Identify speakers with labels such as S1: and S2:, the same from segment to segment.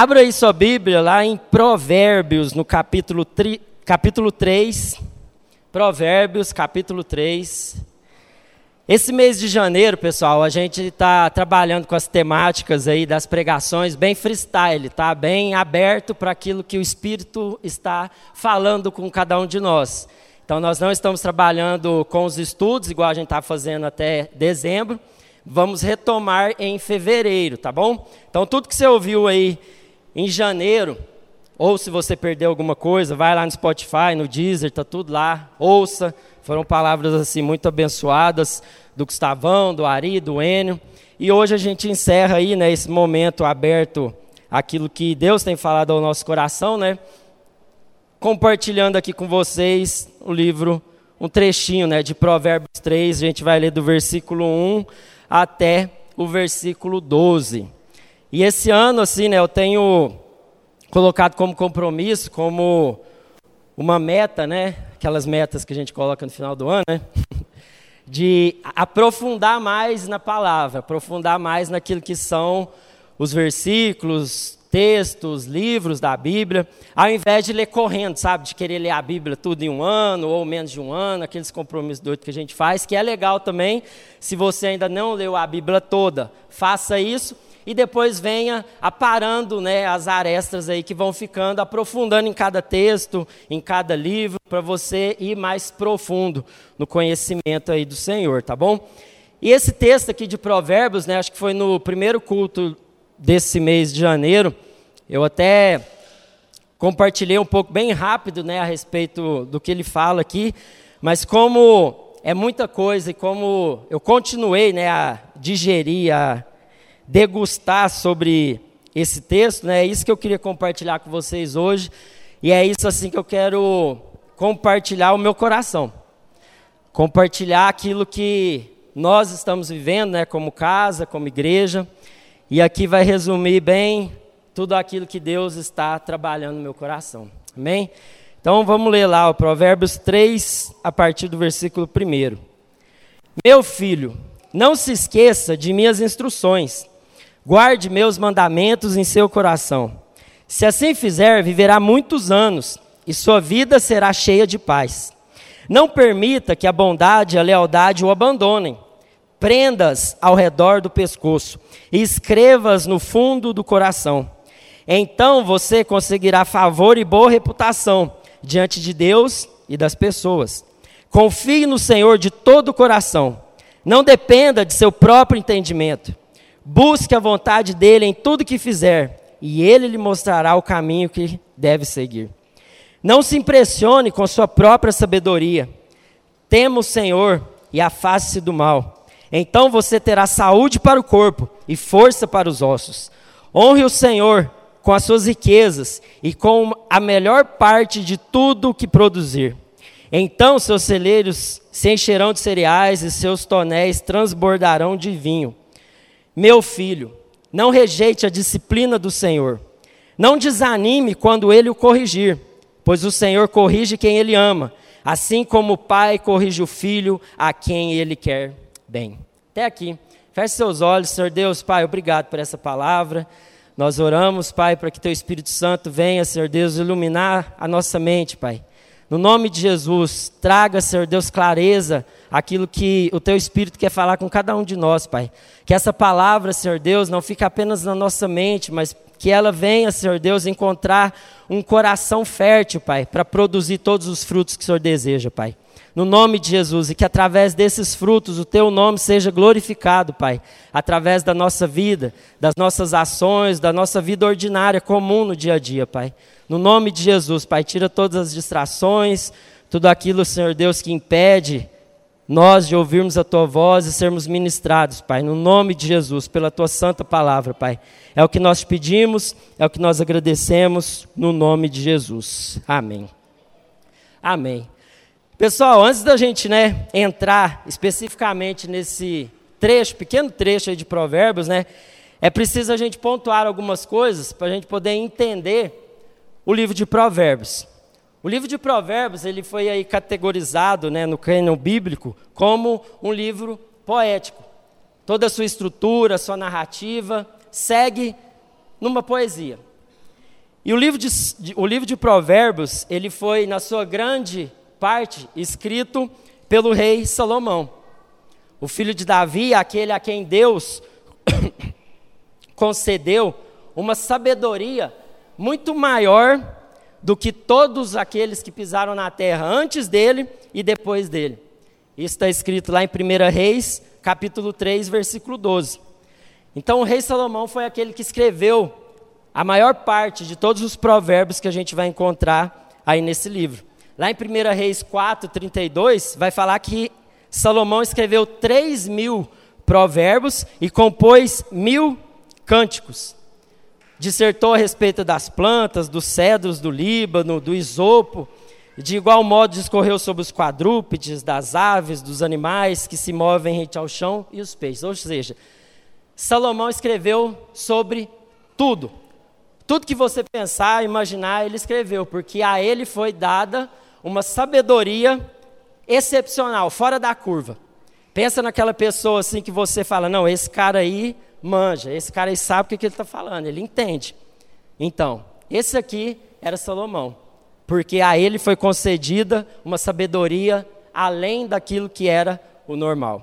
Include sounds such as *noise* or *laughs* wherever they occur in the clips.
S1: Abra aí sua Bíblia lá em Provérbios, no capítulo, tri, capítulo 3. Provérbios, capítulo 3. Esse mês de janeiro, pessoal, a gente está trabalhando com as temáticas aí das pregações bem freestyle, tá? Bem aberto para aquilo que o Espírito está falando com cada um de nós. Então, nós não estamos trabalhando com os estudos, igual a gente está fazendo até dezembro. Vamos retomar em fevereiro, tá bom? Então, tudo que você ouviu aí em janeiro, ou se você perdeu alguma coisa, vai lá no Spotify, no Deezer, tá tudo lá, ouça. Foram palavras assim muito abençoadas do Gustavão, do Ari, do Enio. E hoje a gente encerra aí, né, esse momento aberto aquilo que Deus tem falado ao nosso coração, né? Compartilhando aqui com vocês o livro, um trechinho, né, de Provérbios 3, a gente vai ler do versículo 1 até o versículo 12. E esse ano, assim, né, eu tenho colocado como compromisso, como uma meta, né, aquelas metas que a gente coloca no final do ano, né, *laughs* de aprofundar mais na palavra, aprofundar mais naquilo que são os versículos, textos, livros da Bíblia, ao invés de ler correndo, sabe, de querer ler a Bíblia tudo em um ano ou menos de um ano, aqueles compromissos doidos que a gente faz, que é legal também, se você ainda não leu a Bíblia toda, faça isso, e depois venha aparando né, as arestas aí que vão ficando, aprofundando em cada texto, em cada livro, para você ir mais profundo no conhecimento aí do Senhor, tá bom? E esse texto aqui de Provérbios, né, acho que foi no primeiro culto desse mês de janeiro, eu até compartilhei um pouco bem rápido né, a respeito do que ele fala aqui, mas como é muita coisa e como eu continuei né, a digerir, a degustar sobre esse texto, né? É isso que eu queria compartilhar com vocês hoje. E é isso assim que eu quero compartilhar o meu coração. Compartilhar aquilo que nós estamos vivendo, né, como casa, como igreja. E aqui vai resumir bem tudo aquilo que Deus está trabalhando no meu coração. Amém? Então vamos ler lá o Provérbios 3, a partir do versículo 1. Meu filho, não se esqueça de minhas instruções Guarde meus mandamentos em seu coração. Se assim fizer, viverá muitos anos e sua vida será cheia de paz. Não permita que a bondade e a lealdade o abandonem. Prendas ao redor do pescoço e escrevas no fundo do coração. Então você conseguirá favor e boa reputação diante de Deus e das pessoas. Confie no Senhor de todo o coração. Não dependa de seu próprio entendimento. Busque a vontade dele em tudo que fizer, e ele lhe mostrará o caminho que deve seguir. Não se impressione com sua própria sabedoria. Tema o Senhor e afaste-se do mal. Então você terá saúde para o corpo e força para os ossos. Honre o Senhor com as suas riquezas e com a melhor parte de tudo o que produzir. Então seus celeiros se encherão de cereais e seus tonéis transbordarão de vinho. Meu filho, não rejeite a disciplina do Senhor. Não desanime quando ele o corrigir, pois o Senhor corrige quem ele ama, assim como o pai corrige o filho a quem ele quer bem. Até aqui. Feche seus olhos, Senhor Deus, Pai, obrigado por essa palavra. Nós oramos, Pai, para que Teu Espírito Santo venha, Senhor Deus, iluminar a nossa mente, Pai. No nome de Jesus, traga, Senhor Deus, clareza aquilo que o teu Espírito quer falar com cada um de nós, Pai. Que essa palavra, Senhor Deus, não fique apenas na nossa mente, mas que ela venha, Senhor Deus, encontrar um coração fértil, Pai, para produzir todos os frutos que o Senhor deseja, Pai. No nome de Jesus, e que através desses frutos o teu nome seja glorificado, Pai, através da nossa vida, das nossas ações, da nossa vida ordinária, comum no dia a dia, Pai. No nome de Jesus, Pai, tira todas as distrações, tudo aquilo, Senhor Deus, que impede nós de ouvirmos a tua voz e sermos ministrados, Pai, no nome de Jesus, pela tua santa palavra, Pai. É o que nós pedimos, é o que nós agradecemos, no nome de Jesus. Amém. Amém. Pessoal, antes da gente né, entrar especificamente nesse trecho, pequeno trecho de Provérbios, né, é preciso a gente pontuar algumas coisas para a gente poder entender o livro de Provérbios. O livro de Provérbios ele foi aí categorizado né, no cânon bíblico como um livro poético. Toda a sua estrutura, sua narrativa segue numa poesia. E o livro de, o livro de Provérbios, ele foi, na sua grande parte, escrito pelo rei Salomão. O filho de Davi, aquele a quem Deus *coughs* concedeu uma sabedoria muito maior do que todos aqueles que pisaram na terra antes dele e depois dele. Isso está escrito lá em 1 Reis, capítulo 3, versículo 12. Então, o rei Salomão foi aquele que escreveu a maior parte de todos os provérbios que a gente vai encontrar aí nesse livro. Lá em 1 Reis 4, 32, vai falar que Salomão escreveu 3 mil provérbios e compôs mil cânticos. Dissertou a respeito das plantas, dos cedros do Líbano, do isopo. De igual modo, discorreu sobre os quadrúpedes, das aves, dos animais que se movem rente ao chão e os peixes. Ou seja, Salomão escreveu sobre tudo. Tudo que você pensar, imaginar, ele escreveu, porque a ele foi dada uma sabedoria excepcional, fora da curva. Pensa naquela pessoa assim que você fala, não, esse cara aí manja, esse cara aí sabe o que, ele está falando, ele entende. Então, esse aqui era Salomão, porque a ele foi concedida uma sabedoria além daquilo que era o normal.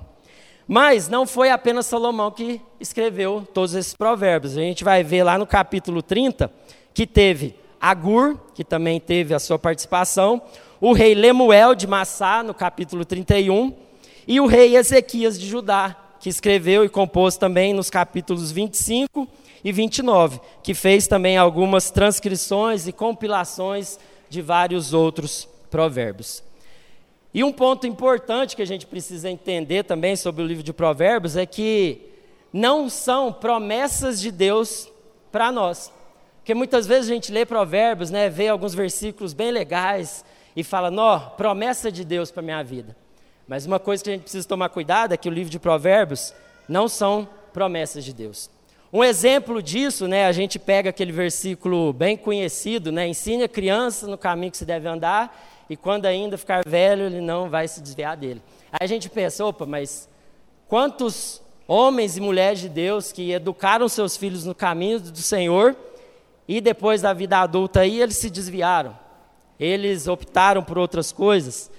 S1: Mas não foi apenas Salomão que escreveu todos esses provérbios. A gente vai ver lá no capítulo 30 que teve Agur, que também teve a sua participação, o rei Lemuel de Massá, no capítulo 31, e o rei Ezequias de Judá, que escreveu e compôs também nos capítulos 25 e 29, que fez também algumas transcrições e compilações de vários outros provérbios. E um ponto importante que a gente precisa entender também sobre o livro de Provérbios é que não são promessas de Deus para nós. Porque muitas vezes a gente lê Provérbios, né, vê alguns versículos bem legais, e fala, nó, promessa de Deus para minha vida. Mas uma coisa que a gente precisa tomar cuidado é que o livro de Provérbios não são promessas de Deus. Um exemplo disso, né, a gente pega aquele versículo bem conhecido, né, ensine a criança no caminho que se deve andar, e quando ainda ficar velho, ele não vai se desviar dele. Aí a gente pensa, opa, mas quantos homens e mulheres de Deus que educaram seus filhos no caminho do Senhor, e depois da vida adulta aí, eles se desviaram eles optaram por outras coisas.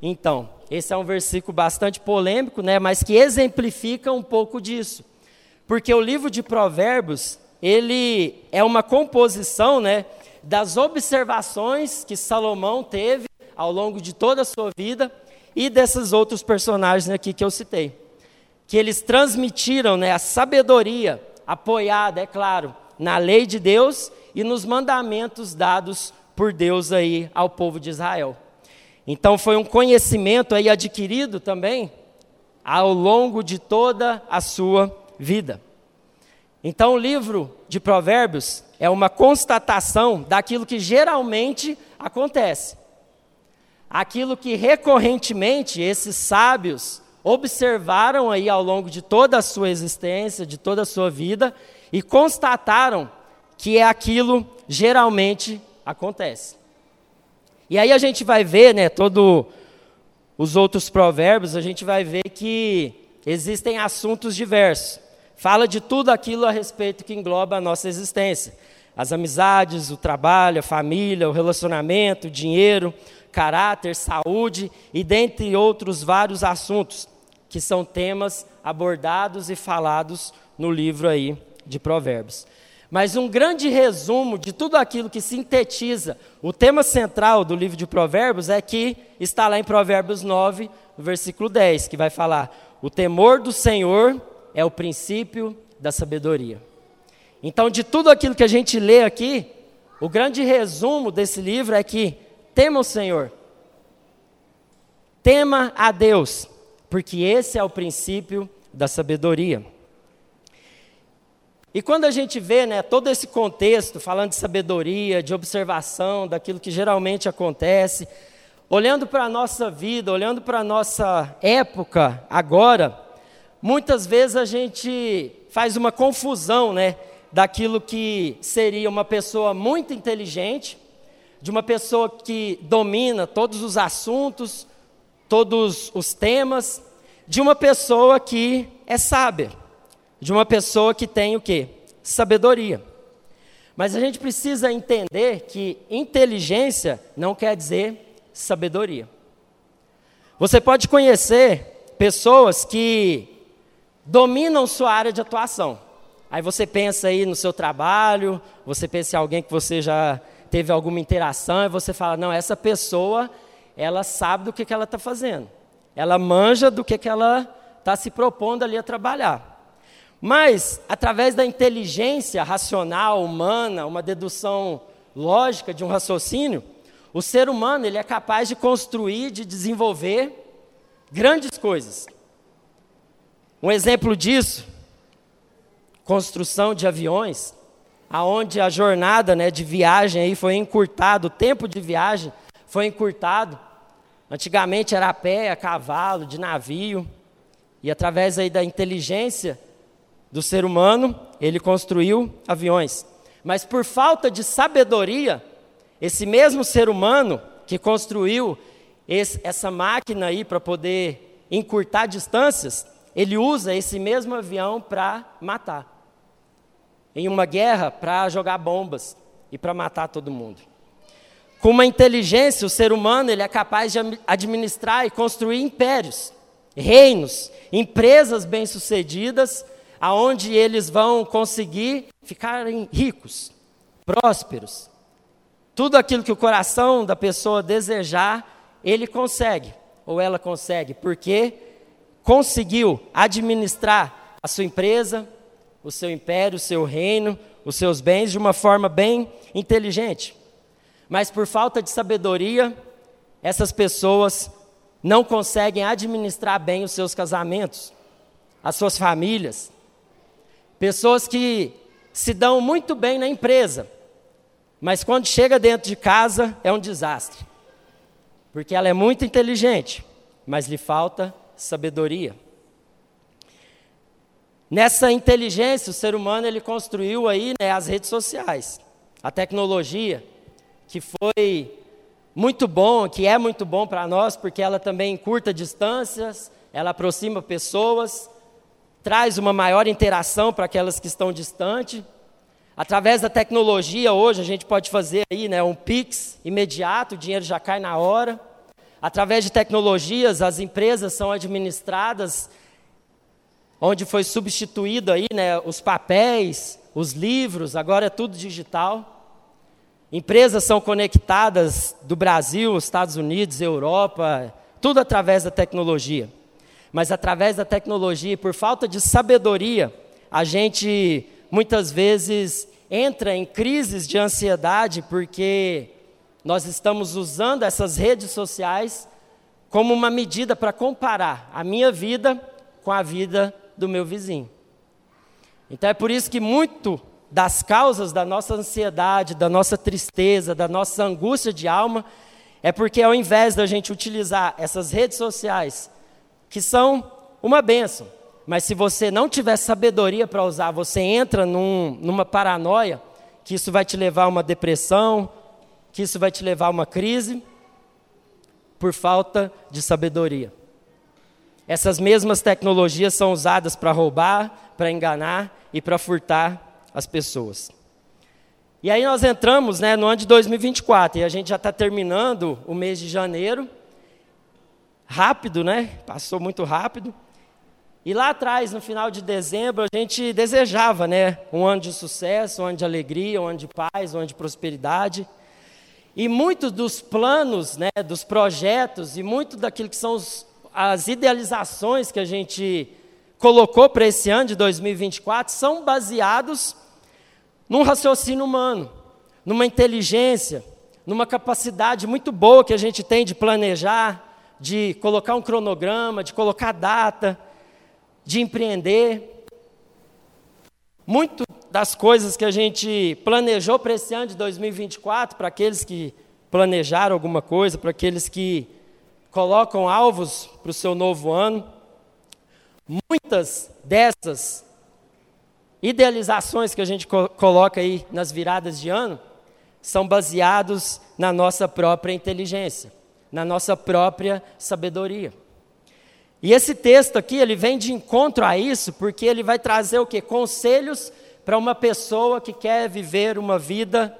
S1: Então, esse é um versículo bastante polêmico, né, mas que exemplifica um pouco disso. Porque o livro de Provérbios, ele é uma composição, né, das observações que Salomão teve ao longo de toda a sua vida e desses outros personagens aqui que eu citei. Que eles transmitiram, né, a sabedoria apoiada, é claro, na lei de Deus e nos mandamentos dados por Deus aí ao povo de Israel. Então foi um conhecimento aí adquirido também ao longo de toda a sua vida. Então o livro de Provérbios é uma constatação daquilo que geralmente acontece. Aquilo que recorrentemente esses sábios observaram aí ao longo de toda a sua existência, de toda a sua vida e constataram que é aquilo geralmente acontece. E aí a gente vai ver, né, todos os outros provérbios, a gente vai ver que existem assuntos diversos. Fala de tudo aquilo a respeito que engloba a nossa existência. As amizades, o trabalho, a família, o relacionamento, o dinheiro, caráter, saúde e dentre outros vários assuntos que são temas abordados e falados no livro aí de Provérbios. Mas um grande resumo de tudo aquilo que sintetiza o tema central do livro de Provérbios é que está lá em Provérbios 9, versículo 10, que vai falar: O temor do Senhor é o princípio da sabedoria. Então, de tudo aquilo que a gente lê aqui, o grande resumo desse livro é que tema o Senhor, tema a Deus, porque esse é o princípio da sabedoria. E quando a gente vê né, todo esse contexto, falando de sabedoria, de observação, daquilo que geralmente acontece, olhando para a nossa vida, olhando para a nossa época agora, muitas vezes a gente faz uma confusão né, daquilo que seria uma pessoa muito inteligente, de uma pessoa que domina todos os assuntos, todos os temas, de uma pessoa que é sábia de uma pessoa que tem o quê? Sabedoria. Mas a gente precisa entender que inteligência não quer dizer sabedoria. Você pode conhecer pessoas que dominam sua área de atuação. Aí você pensa aí no seu trabalho, você pensa em alguém que você já teve alguma interação e você fala, não, essa pessoa, ela sabe do que, que ela está fazendo. Ela manja do que, que ela está se propondo ali a trabalhar. Mas, através da inteligência racional, humana, uma dedução lógica de um raciocínio, o ser humano ele é capaz de construir, de desenvolver grandes coisas. Um exemplo disso, construção de aviões, aonde a jornada né, de viagem aí foi encurtado, o tempo de viagem foi encurtado. Antigamente era a pé, a cavalo, de navio, e através aí da inteligência do ser humano, ele construiu aviões. Mas por falta de sabedoria, esse mesmo ser humano que construiu esse, essa máquina aí para poder encurtar distâncias, ele usa esse mesmo avião para matar. Em uma guerra, para jogar bombas e para matar todo mundo. Com uma inteligência, o ser humano ele é capaz de administrar e construir impérios, reinos, empresas bem-sucedidas aonde eles vão conseguir ficarem ricos, prósperos. Tudo aquilo que o coração da pessoa desejar, ele consegue, ou ela consegue, porque conseguiu administrar a sua empresa, o seu império, o seu reino, os seus bens de uma forma bem inteligente. Mas por falta de sabedoria, essas pessoas não conseguem administrar bem os seus casamentos, as suas famílias, Pessoas que se dão muito bem na empresa, mas quando chega dentro de casa é um desastre. Porque ela é muito inteligente, mas lhe falta sabedoria. Nessa inteligência, o ser humano ele construiu aí né, as redes sociais, a tecnologia, que foi muito bom, que é muito bom para nós, porque ela também encurta distâncias, ela aproxima pessoas, traz uma maior interação para aquelas que estão distantes. Através da tecnologia, hoje, a gente pode fazer aí, né, um Pix imediato, o dinheiro já cai na hora. Através de tecnologias, as empresas são administradas, onde foi substituído aí, né, os papéis, os livros, agora é tudo digital. Empresas são conectadas do Brasil, Estados Unidos, Europa, tudo através da tecnologia mas através da tecnologia e por falta de sabedoria, a gente muitas vezes entra em crises de ansiedade porque nós estamos usando essas redes sociais como uma medida para comparar a minha vida com a vida do meu vizinho. Então é por isso que muito das causas da nossa ansiedade, da nossa tristeza, da nossa angústia de alma, é porque ao invés da gente utilizar essas redes sociais que são uma benção. Mas se você não tiver sabedoria para usar, você entra num, numa paranoia, que isso vai te levar a uma depressão, que isso vai te levar a uma crise, por falta de sabedoria. Essas mesmas tecnologias são usadas para roubar, para enganar e para furtar as pessoas. E aí nós entramos né, no ano de 2024, e a gente já está terminando o mês de janeiro, rápido, né? Passou muito rápido. E lá atrás, no final de dezembro, a gente desejava, né? Um ano de sucesso, um ano de alegria, um ano de paz, um ano de prosperidade. E muitos dos planos, né, dos projetos e muito daquilo que são os, as idealizações que a gente colocou para esse ano de 2024 são baseados num raciocínio humano, numa inteligência, numa capacidade muito boa que a gente tem de planejar, de colocar um cronograma, de colocar data, de empreender. Muito das coisas que a gente planejou para esse ano de 2024, para aqueles que planejaram alguma coisa, para aqueles que colocam alvos para o seu novo ano, muitas dessas idealizações que a gente co coloca aí nas viradas de ano são baseados na nossa própria inteligência na nossa própria sabedoria. E esse texto aqui, ele vem de encontro a isso, porque ele vai trazer o que? Conselhos para uma pessoa que quer viver uma vida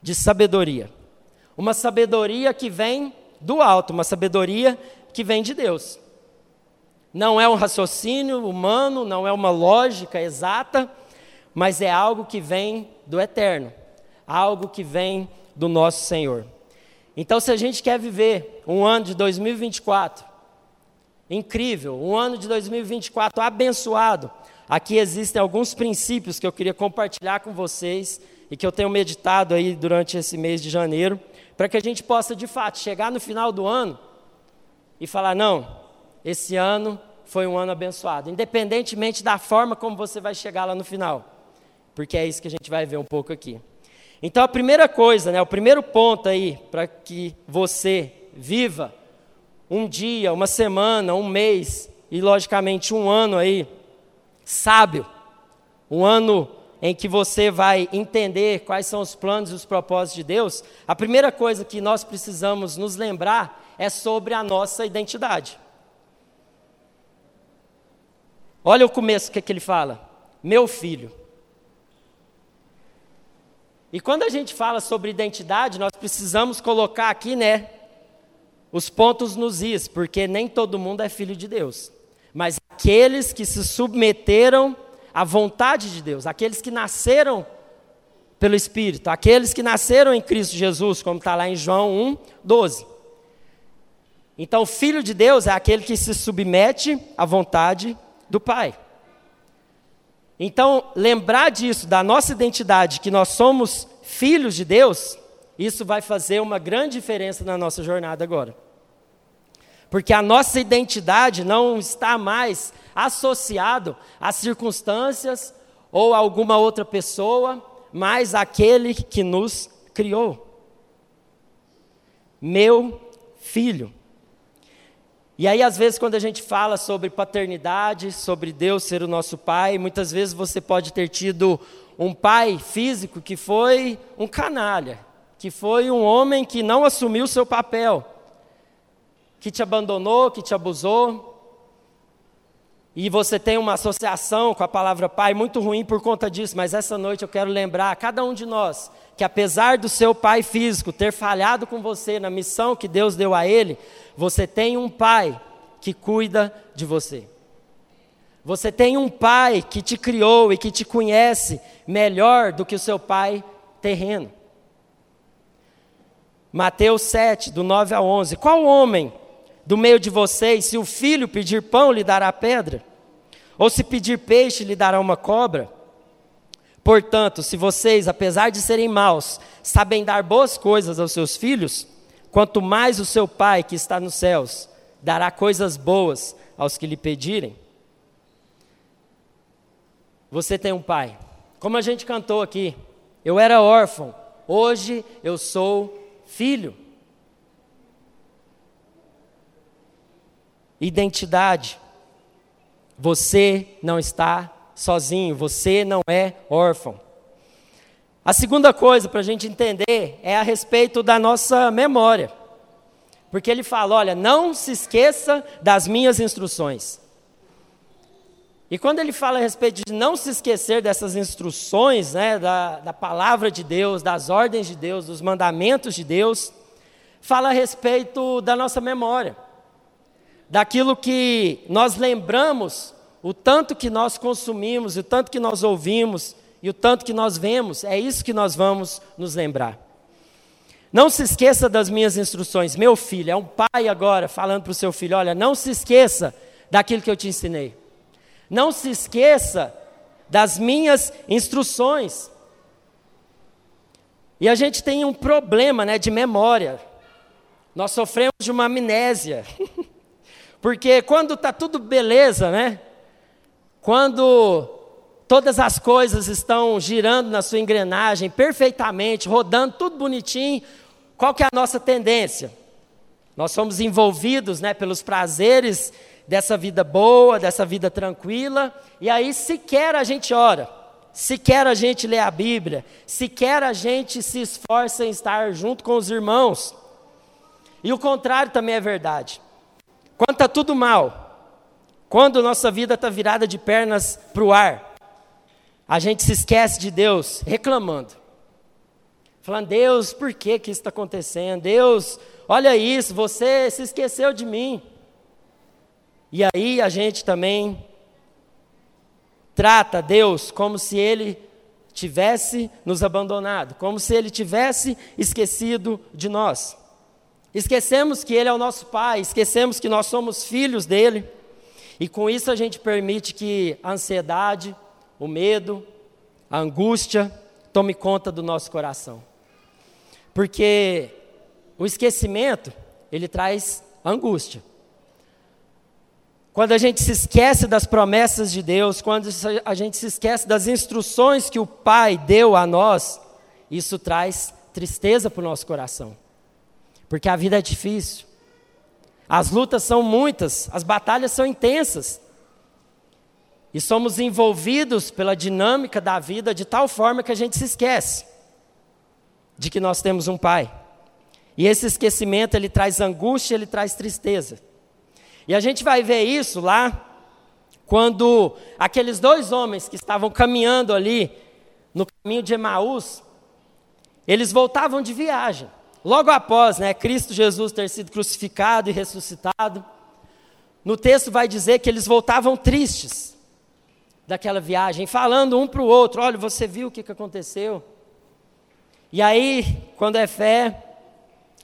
S1: de sabedoria. Uma sabedoria que vem do alto, uma sabedoria que vem de Deus. Não é um raciocínio humano, não é uma lógica exata, mas é algo que vem do eterno, algo que vem do nosso Senhor. Então, se a gente quer viver um ano de 2024 incrível, um ano de 2024 abençoado, aqui existem alguns princípios que eu queria compartilhar com vocês e que eu tenho meditado aí durante esse mês de janeiro, para que a gente possa de fato chegar no final do ano e falar: não, esse ano foi um ano abençoado, independentemente da forma como você vai chegar lá no final, porque é isso que a gente vai ver um pouco aqui. Então, a primeira coisa, né, o primeiro ponto aí para que você viva um dia, uma semana, um mês e, logicamente, um ano aí sábio, um ano em que você vai entender quais são os planos e os propósitos de Deus, a primeira coisa que nós precisamos nos lembrar é sobre a nossa identidade. Olha o começo, que, é que ele fala? Meu filho. E quando a gente fala sobre identidade, nós precisamos colocar aqui, né, os pontos nos is, porque nem todo mundo é filho de Deus. Mas aqueles que se submeteram à vontade de Deus, aqueles que nasceram pelo Espírito, aqueles que nasceram em Cristo Jesus, como está lá em João 1, 12. Então, filho de Deus é aquele que se submete à vontade do Pai. Então, lembrar disso, da nossa identidade, que nós somos filhos de Deus, isso vai fazer uma grande diferença na nossa jornada agora. Porque a nossa identidade não está mais associado a circunstâncias ou a alguma outra pessoa, mas aquele que nos criou. Meu filho. E aí, às vezes, quando a gente fala sobre paternidade, sobre Deus ser o nosso pai, muitas vezes você pode ter tido um pai físico que foi um canalha, que foi um homem que não assumiu seu papel, que te abandonou, que te abusou. E você tem uma associação com a palavra pai muito ruim por conta disso, mas essa noite eu quero lembrar a cada um de nós que apesar do seu pai físico ter falhado com você na missão que Deus deu a ele, você tem um pai que cuida de você. Você tem um pai que te criou e que te conhece melhor do que o seu pai terreno. Mateus 7, do 9 a 11. Qual homem do meio de vocês, se o filho pedir pão, lhe dará pedra? Ou se pedir peixe, lhe dará uma cobra? Portanto, se vocês, apesar de serem maus, sabem dar boas coisas aos seus filhos, quanto mais o seu Pai que está nos céus dará coisas boas aos que lhe pedirem. Você tem um pai. Como a gente cantou aqui, eu era órfão, hoje eu sou filho. Identidade. Você não está sozinho, você não é órfão. A segunda coisa para a gente entender é a respeito da nossa memória. Porque ele fala: olha, não se esqueça das minhas instruções. E quando ele fala a respeito de não se esquecer dessas instruções, né, da, da palavra de Deus, das ordens de Deus, dos mandamentos de Deus, fala a respeito da nossa memória, daquilo que nós lembramos o tanto que nós consumimos, o tanto que nós ouvimos e o tanto que nós vemos, é isso que nós vamos nos lembrar. Não se esqueça das minhas instruções. Meu filho, é um pai agora falando para o seu filho: olha, não se esqueça daquilo que eu te ensinei. Não se esqueça das minhas instruções. E a gente tem um problema né, de memória. Nós sofremos de uma amnésia. *laughs* Porque quando está tudo beleza, né? Quando todas as coisas estão girando na sua engrenagem perfeitamente, rodando tudo bonitinho, qual que é a nossa tendência? Nós somos envolvidos né, pelos prazeres dessa vida boa, dessa vida tranquila, e aí sequer a gente ora, sequer a gente lê a Bíblia, sequer a gente se esforça em estar junto com os irmãos. E o contrário também é verdade. Quando está tudo mal, quando nossa vida está virada de pernas para o ar, a gente se esquece de Deus reclamando. Falando, Deus, por que, que isso está acontecendo? Deus, olha isso, você se esqueceu de mim. E aí a gente também trata Deus como se Ele tivesse nos abandonado, como se Ele tivesse esquecido de nós. Esquecemos que Ele é o nosso Pai, esquecemos que nós somos filhos dele, e com isso a gente permite que a ansiedade, o medo, a angústia tome conta do nosso coração. Porque o esquecimento, ele traz angústia. Quando a gente se esquece das promessas de Deus, quando a gente se esquece das instruções que o Pai deu a nós, isso traz tristeza para o nosso coração. Porque a vida é difícil. As lutas são muitas, as batalhas são intensas. E somos envolvidos pela dinâmica da vida de tal forma que a gente se esquece de que nós temos um Pai. E esse esquecimento ele traz angústia, ele traz tristeza. E a gente vai ver isso lá, quando aqueles dois homens que estavam caminhando ali no caminho de Emaús, eles voltavam de viagem. Logo após, né, Cristo Jesus ter sido crucificado e ressuscitado, no texto vai dizer que eles voltavam tristes daquela viagem, falando um para o outro: olha, você viu o que, que aconteceu? E aí, quando é fé,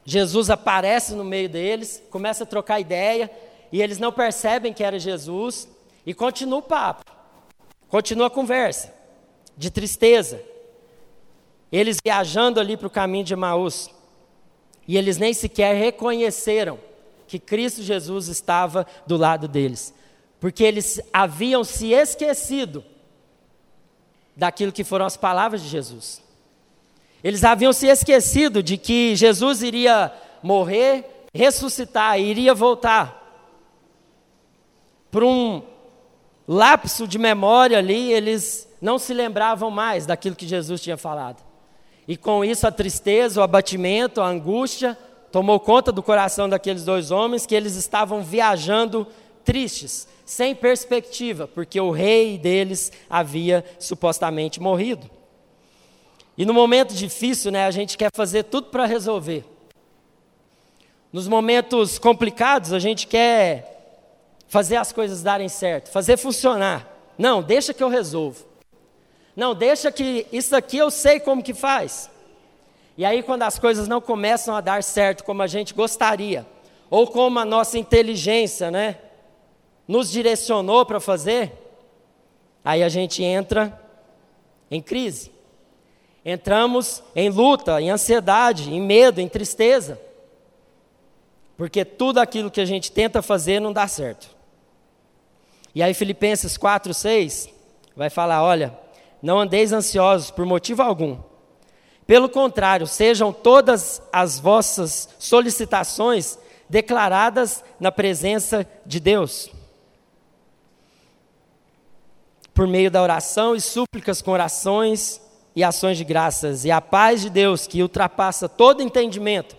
S1: Jesus aparece no meio deles, começa a trocar ideia, e eles não percebem que era Jesus, e continua o papo, continua a conversa, de tristeza. Eles viajando ali para o caminho de Emaús, e eles nem sequer reconheceram que Cristo Jesus estava do lado deles, porque eles haviam se esquecido daquilo que foram as palavras de Jesus. Eles haviam se esquecido de que Jesus iria morrer, ressuscitar, iria voltar por um lapso de memória ali, eles não se lembravam mais daquilo que Jesus tinha falado. E com isso a tristeza, o abatimento, a angústia tomou conta do coração daqueles dois homens que eles estavam viajando tristes, sem perspectiva, porque o rei deles havia supostamente morrido. E no momento difícil, né, a gente quer fazer tudo para resolver. Nos momentos complicados, a gente quer fazer as coisas darem certo, fazer funcionar. Não, deixa que eu resolvo. Não, deixa que isso aqui eu sei como que faz. E aí, quando as coisas não começam a dar certo como a gente gostaria, ou como a nossa inteligência, né, nos direcionou para fazer, aí a gente entra em crise. Entramos em luta, em ansiedade, em medo, em tristeza. Porque tudo aquilo que a gente tenta fazer não dá certo. E aí, Filipenses 4, 6 vai falar: olha, não andeis ansiosos por motivo algum. Pelo contrário, sejam todas as vossas solicitações declaradas na presença de Deus. Por meio da oração e súplicas com orações e ações de graças, e a paz de Deus, que ultrapassa todo entendimento,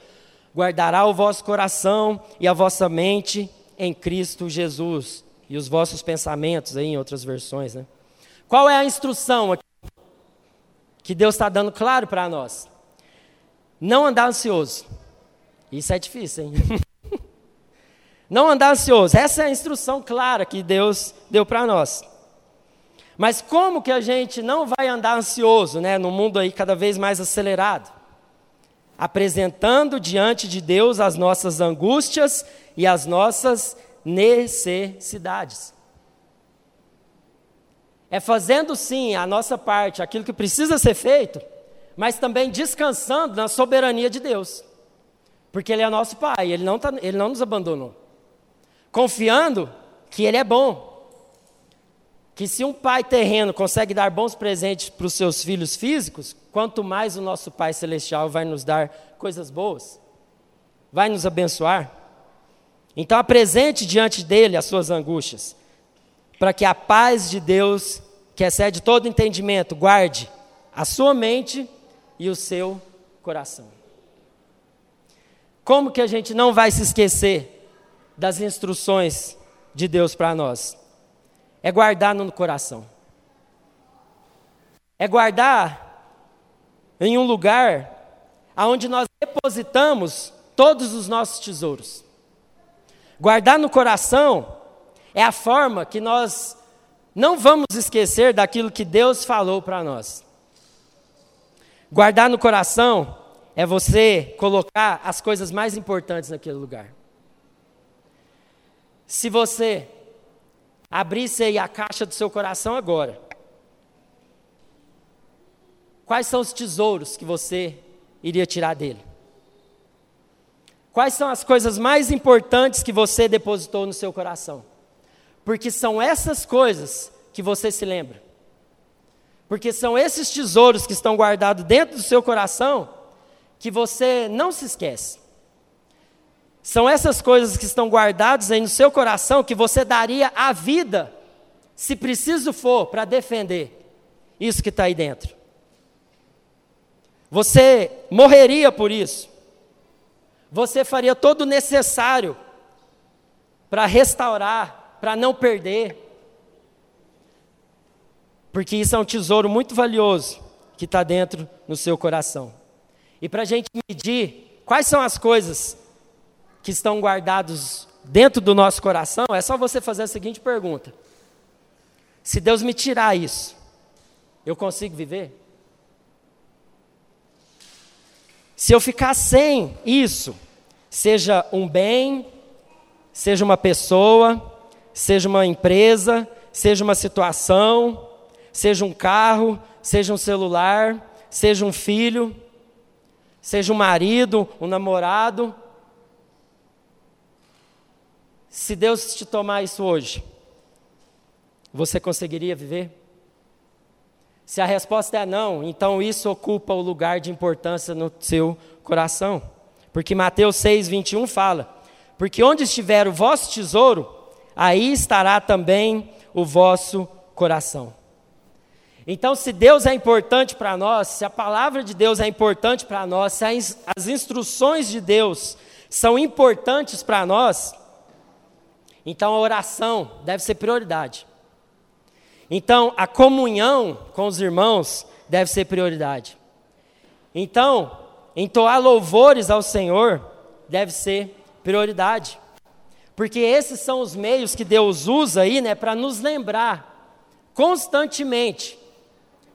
S1: guardará o vosso coração e a vossa mente em Cristo Jesus e os vossos pensamentos, aí em outras versões. Né? Qual é a instrução aqui que Deus está dando claro para nós? Não andar ansioso. Isso é difícil, hein? *laughs* Não andar ansioso. Essa é a instrução clara que Deus deu para nós. Mas como que a gente não vai andar ansioso, né, no mundo aí cada vez mais acelerado? Apresentando diante de Deus as nossas angústias e as nossas necessidades. É fazendo sim a nossa parte, aquilo que precisa ser feito, mas também descansando na soberania de Deus. Porque Ele é nosso Pai, Ele não, tá, ele não nos abandonou. Confiando que Ele é bom. Que se um pai terreno consegue dar bons presentes para os seus filhos físicos, quanto mais o nosso Pai Celestial vai nos dar coisas boas, vai nos abençoar. Então apresente diante dele as suas angústias, para que a paz de Deus, que excede todo entendimento, guarde a sua mente e o seu coração. Como que a gente não vai se esquecer das instruções de Deus para nós? É guardar no coração. é guardar em um lugar aonde nós depositamos todos os nossos tesouros. Guardar no coração é a forma que nós não vamos esquecer daquilo que Deus falou para nós. Guardar no coração é você colocar as coisas mais importantes naquele lugar. Se você abrisse aí a caixa do seu coração agora, quais são os tesouros que você iria tirar dele? Quais são as coisas mais importantes que você depositou no seu coração? Porque são essas coisas que você se lembra. Porque são esses tesouros que estão guardados dentro do seu coração que você não se esquece. São essas coisas que estão guardadas aí no seu coração que você daria a vida, se preciso for, para defender isso que está aí dentro. Você morreria por isso. Você faria todo o necessário para restaurar, para não perder. Porque isso é um tesouro muito valioso que está dentro no seu coração. E para a gente medir quais são as coisas que estão guardadas dentro do nosso coração, é só você fazer a seguinte pergunta: Se Deus me tirar isso, eu consigo viver? Se eu ficar sem isso, seja um bem, seja uma pessoa, seja uma empresa, seja uma situação, seja um carro, seja um celular, seja um filho, seja um marido, um namorado. Se Deus te tomar isso hoje, você conseguiria viver? Se a resposta é não, então isso ocupa o lugar de importância no seu coração. Porque Mateus 6, 21 fala: Porque onde estiver o vosso tesouro, aí estará também o vosso coração. Então, se Deus é importante para nós, se a palavra de Deus é importante para nós, se as instruções de Deus são importantes para nós, então a oração deve ser prioridade. Então, a comunhão com os irmãos deve ser prioridade. Então, entoar louvores ao Senhor deve ser prioridade. Porque esses são os meios que Deus usa aí, né, para nos lembrar constantemente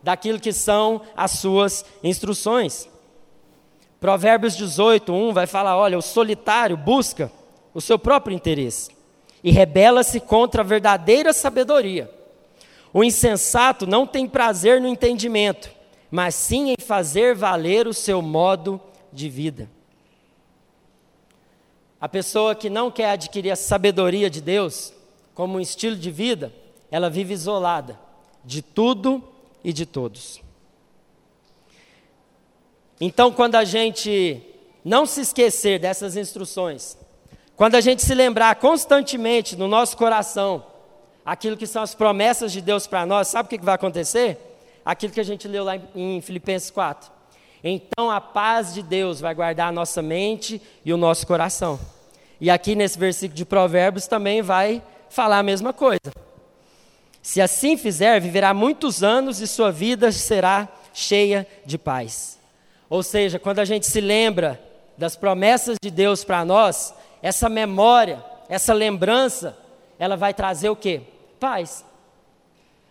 S1: daquilo que são as suas instruções. Provérbios 18, 1 vai falar: olha, o solitário busca o seu próprio interesse e rebela-se contra a verdadeira sabedoria. O insensato não tem prazer no entendimento, mas sim em fazer valer o seu modo de vida. A pessoa que não quer adquirir a sabedoria de Deus como um estilo de vida, ela vive isolada de tudo e de todos. Então, quando a gente não se esquecer dessas instruções, quando a gente se lembrar constantemente no nosso coração aquilo que são as promessas de Deus para nós, sabe o que vai acontecer? Aquilo que a gente leu lá em Filipenses 4. Então a paz de Deus vai guardar a nossa mente e o nosso coração. E aqui nesse versículo de Provérbios também vai falar a mesma coisa. Se assim fizer, viverá muitos anos e sua vida será cheia de paz. Ou seja, quando a gente se lembra das promessas de Deus para nós, essa memória, essa lembrança, ela vai trazer o quê? Paz.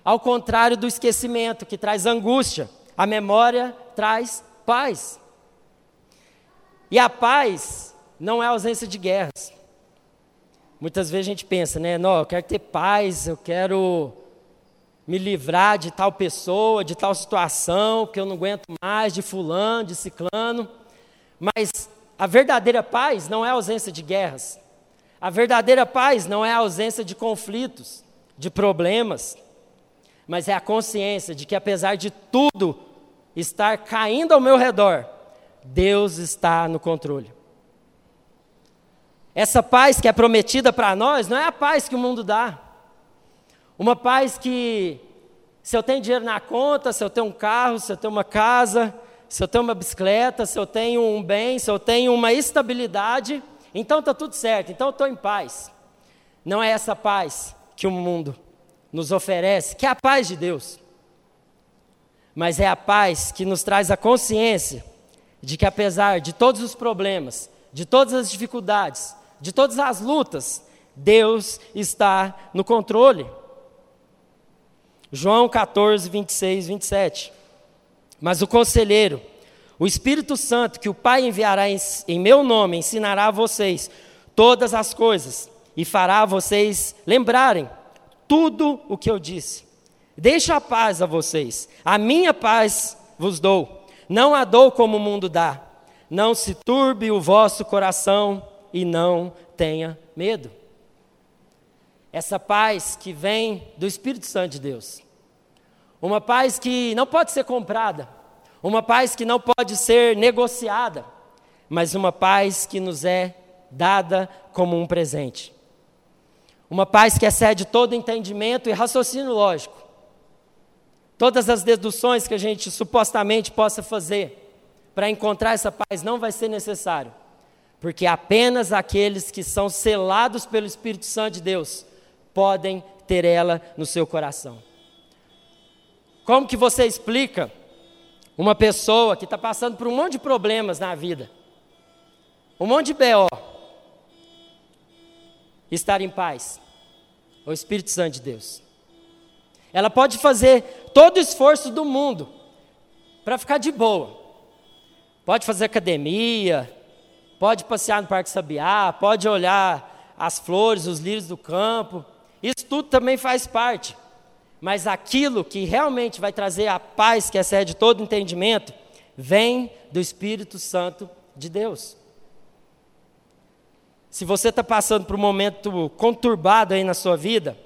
S1: Ao contrário do esquecimento, que traz angústia, a memória traz paz. E a paz não é ausência de guerras. Muitas vezes a gente pensa, né? Não, eu quero ter paz, eu quero me livrar de tal pessoa, de tal situação, que eu não aguento mais, de fulano, de ciclano. Mas a verdadeira paz não é a ausência de guerras. A verdadeira paz não é a ausência de conflitos, de problemas, mas é a consciência de que apesar de tudo estar caindo ao meu redor, Deus está no controle. Essa paz que é prometida para nós não é a paz que o mundo dá. Uma paz que, se eu tenho dinheiro na conta, se eu tenho um carro, se eu tenho uma casa, se eu tenho uma bicicleta, se eu tenho um bem, se eu tenho uma estabilidade, então está tudo certo, então eu estou em paz. Não é essa paz que o mundo nos oferece, que é a paz de Deus. mas é a paz que nos traz a consciência de que, apesar de todos os problemas, de todas as dificuldades, de todas as lutas, Deus está no controle. João 14, 26, 27. Mas o conselheiro, o Espírito Santo, que o Pai enviará em, em meu nome, ensinará a vocês todas as coisas e fará vocês lembrarem tudo o que eu disse. Deixa a paz a vocês, a minha paz vos dou. Não a dou como o mundo dá. Não se turbe o vosso coração e não tenha medo. Essa paz que vem do Espírito Santo de Deus. Uma paz que não pode ser comprada, uma paz que não pode ser negociada, mas uma paz que nos é dada como um presente. Uma paz que excede todo entendimento e raciocínio lógico. Todas as deduções que a gente supostamente possa fazer para encontrar essa paz não vai ser necessário, porque apenas aqueles que são selados pelo Espírito Santo de Deus podem ter ela no seu coração. Como que você explica uma pessoa que está passando por um monte de problemas na vida, um monte de BO, estar em paz? O Espírito Santo de Deus. Ela pode fazer todo o esforço do mundo para ficar de boa. Pode fazer academia, pode passear no Parque Sabiá, pode olhar as flores, os lírios do campo. Isso tudo também faz parte. Mas aquilo que realmente vai trazer a paz que excede todo entendimento, vem do Espírito Santo de Deus. Se você está passando por um momento conturbado aí na sua vida,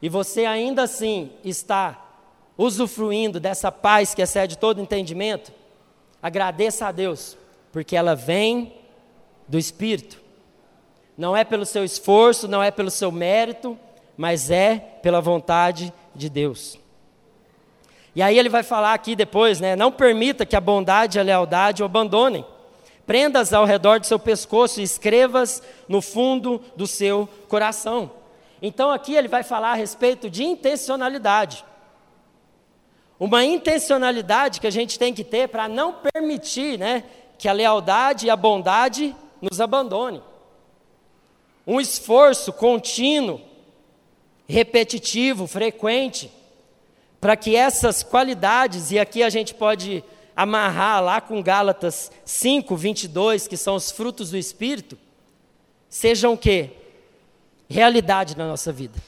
S1: e você ainda assim está usufruindo dessa paz que excede todo entendimento, agradeça a Deus, porque ela vem do Espírito. Não é pelo seu esforço, não é pelo seu mérito, mas é pela vontade de Deus. E aí ele vai falar aqui depois, né? Não permita que a bondade e a lealdade o abandonem. Prendas ao redor do seu pescoço e escrevas no fundo do seu coração. Então aqui ele vai falar a respeito de intencionalidade. Uma intencionalidade que a gente tem que ter para não permitir né, que a lealdade e a bondade nos abandone. Um esforço contínuo, repetitivo, frequente, para que essas qualidades, e aqui a gente pode amarrar lá com Gálatas 5, 22, que são os frutos do Espírito, sejam o quê? Realidade na nossa vida.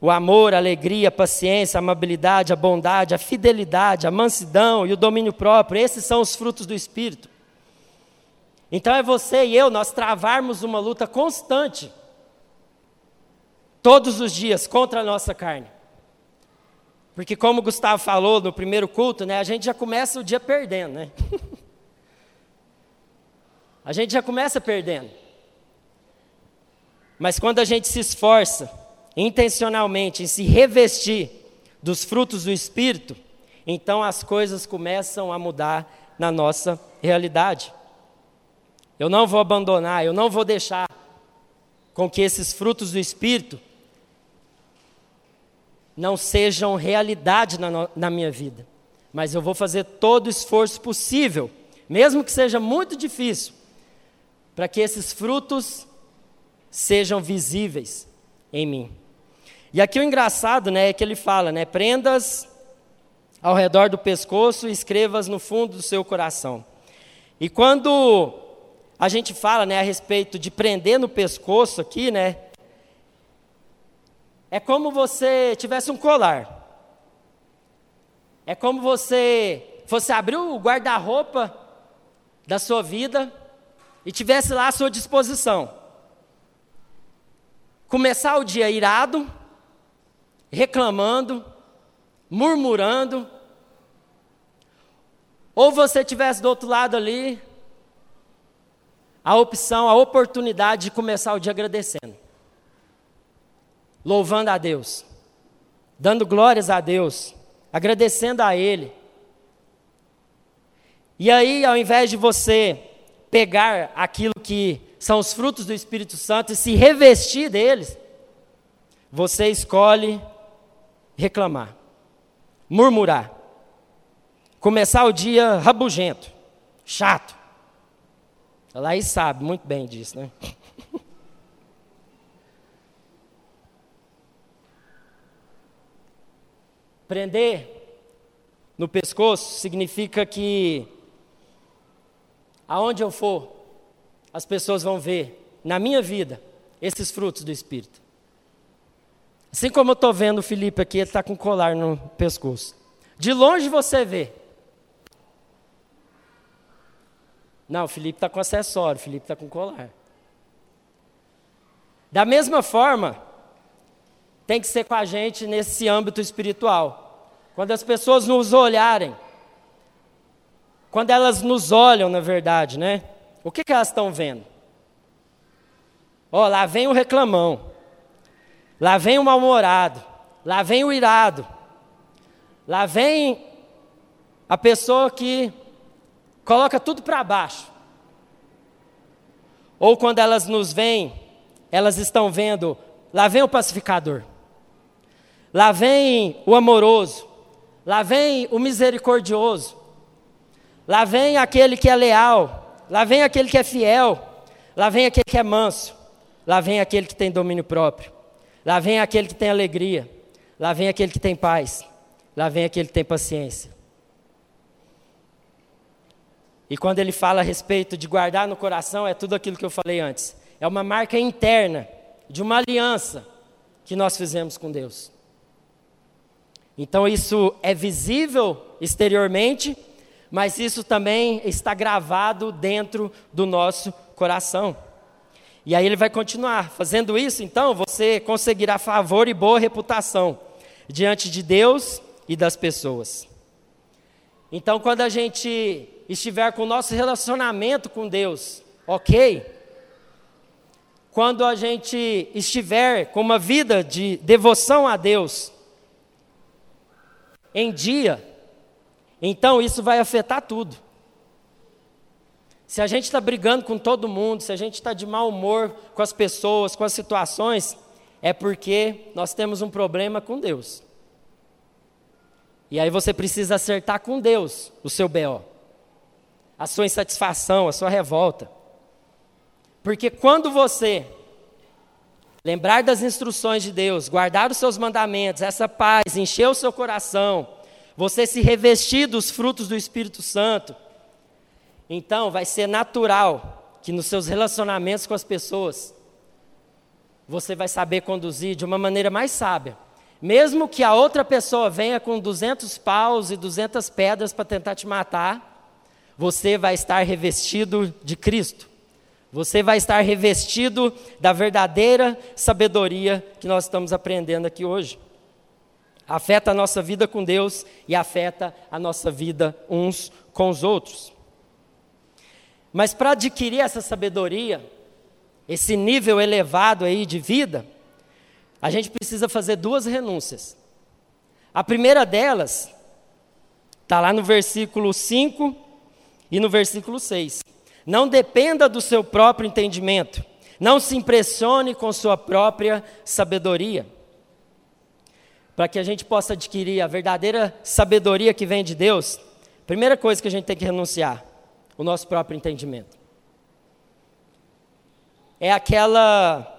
S1: O amor, a alegria, a paciência, a amabilidade, a bondade, a fidelidade, a mansidão e o domínio próprio, esses são os frutos do Espírito. Então é você e eu, nós travarmos uma luta constante, todos os dias, contra a nossa carne. Porque como o Gustavo falou no primeiro culto, né, a gente já começa o dia perdendo, né? a gente já começa perdendo. Mas quando a gente se esforça, intencionalmente em se revestir dos frutos do Espírito, então as coisas começam a mudar na nossa realidade. Eu não vou abandonar, eu não vou deixar com que esses frutos do Espírito não sejam realidade na, na minha vida, mas eu vou fazer todo o esforço possível, mesmo que seja muito difícil, para que esses frutos sejam visíveis em mim. E aqui o engraçado, né, é que ele fala, né, prendas ao redor do pescoço e escrevas no fundo do seu coração. E quando a gente fala, né, a respeito de prender no pescoço aqui, né, é como você tivesse um colar. É como você fosse abrir o guarda-roupa da sua vida e tivesse lá à sua disposição. Começar o dia irado, reclamando, murmurando, ou você tivesse do outro lado ali a opção, a oportunidade de começar o dia agradecendo, louvando a Deus, dando glórias a Deus, agradecendo a Ele. E aí, ao invés de você pegar aquilo que são os frutos do Espírito Santo e se revestir deles, você escolhe reclamar, murmurar, começar o dia rabugento, chato. A Laís sabe muito bem disso, né? *laughs* Prender no pescoço significa que aonde eu for, as pessoas vão ver na minha vida esses frutos do Espírito. Assim como eu estou vendo o Felipe aqui, ele está com colar no pescoço. De longe você vê. Não, o Felipe está com acessório, o Felipe está com colar. Da mesma forma, tem que ser com a gente nesse âmbito espiritual. Quando as pessoas nos olharem, quando elas nos olham, na verdade, né? O que, que elas estão vendo? Ó, oh, lá vem o reclamão, lá vem o mal-humorado, lá vem o irado, lá vem a pessoa que coloca tudo para baixo. Ou quando elas nos veem, elas estão vendo, lá vem o pacificador, lá vem o amoroso, lá vem o misericordioso, lá vem aquele que é leal, lá vem aquele que é fiel, lá vem aquele que é manso, lá vem aquele que tem domínio próprio, lá vem aquele que tem alegria, lá vem aquele que tem paz, lá vem aquele que tem paciência. E quando ele fala a respeito de guardar no coração, é tudo aquilo que eu falei antes. É uma marca interna de uma aliança que nós fizemos com Deus. Então isso é visível exteriormente, mas isso também está gravado dentro do nosso coração. E aí ele vai continuar. Fazendo isso, então, você conseguirá favor e boa reputação diante de Deus e das pessoas. Então, quando a gente estiver com o nosso relacionamento com Deus, ok? Quando a gente estiver com uma vida de devoção a Deus em dia, então isso vai afetar tudo. Se a gente está brigando com todo mundo, se a gente está de mau humor com as pessoas, com as situações, é porque nós temos um problema com Deus. E aí você precisa acertar com Deus o seu BO a sua insatisfação, a sua revolta. Porque quando você lembrar das instruções de Deus, guardar os seus mandamentos, essa paz, encher o seu coração, você se revestir dos frutos do Espírito Santo, então vai ser natural que nos seus relacionamentos com as pessoas, você vai saber conduzir de uma maneira mais sábia. Mesmo que a outra pessoa venha com 200 paus e 200 pedras para tentar te matar, você vai estar revestido de Cristo. Você vai estar revestido da verdadeira sabedoria que nós estamos aprendendo aqui hoje. Afeta a nossa vida com Deus e afeta a nossa vida uns com os outros. Mas para adquirir essa sabedoria, esse nível elevado aí de vida, a gente precisa fazer duas renúncias. A primeira delas está lá no versículo 5 e no versículo 6: Não dependa do seu próprio entendimento, não se impressione com sua própria sabedoria. Para que a gente possa adquirir a verdadeira sabedoria que vem de Deus, primeira coisa que a gente tem que renunciar: o nosso próprio entendimento. É aquela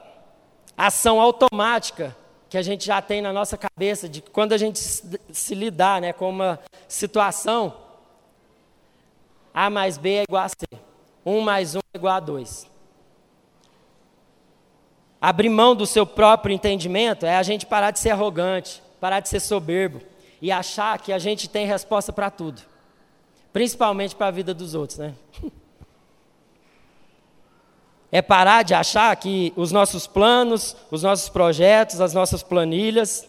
S1: ação automática que a gente já tem na nossa cabeça de quando a gente se lidar né, com uma situação a mais B é igual a C. 1 mais 1 é igual a 2. Abrir mão do seu próprio entendimento é a gente parar de ser arrogante, parar de ser soberbo e achar que a gente tem resposta para tudo. Principalmente para a vida dos outros, né? *laughs* É parar de achar que os nossos planos, os nossos projetos, as nossas planilhas,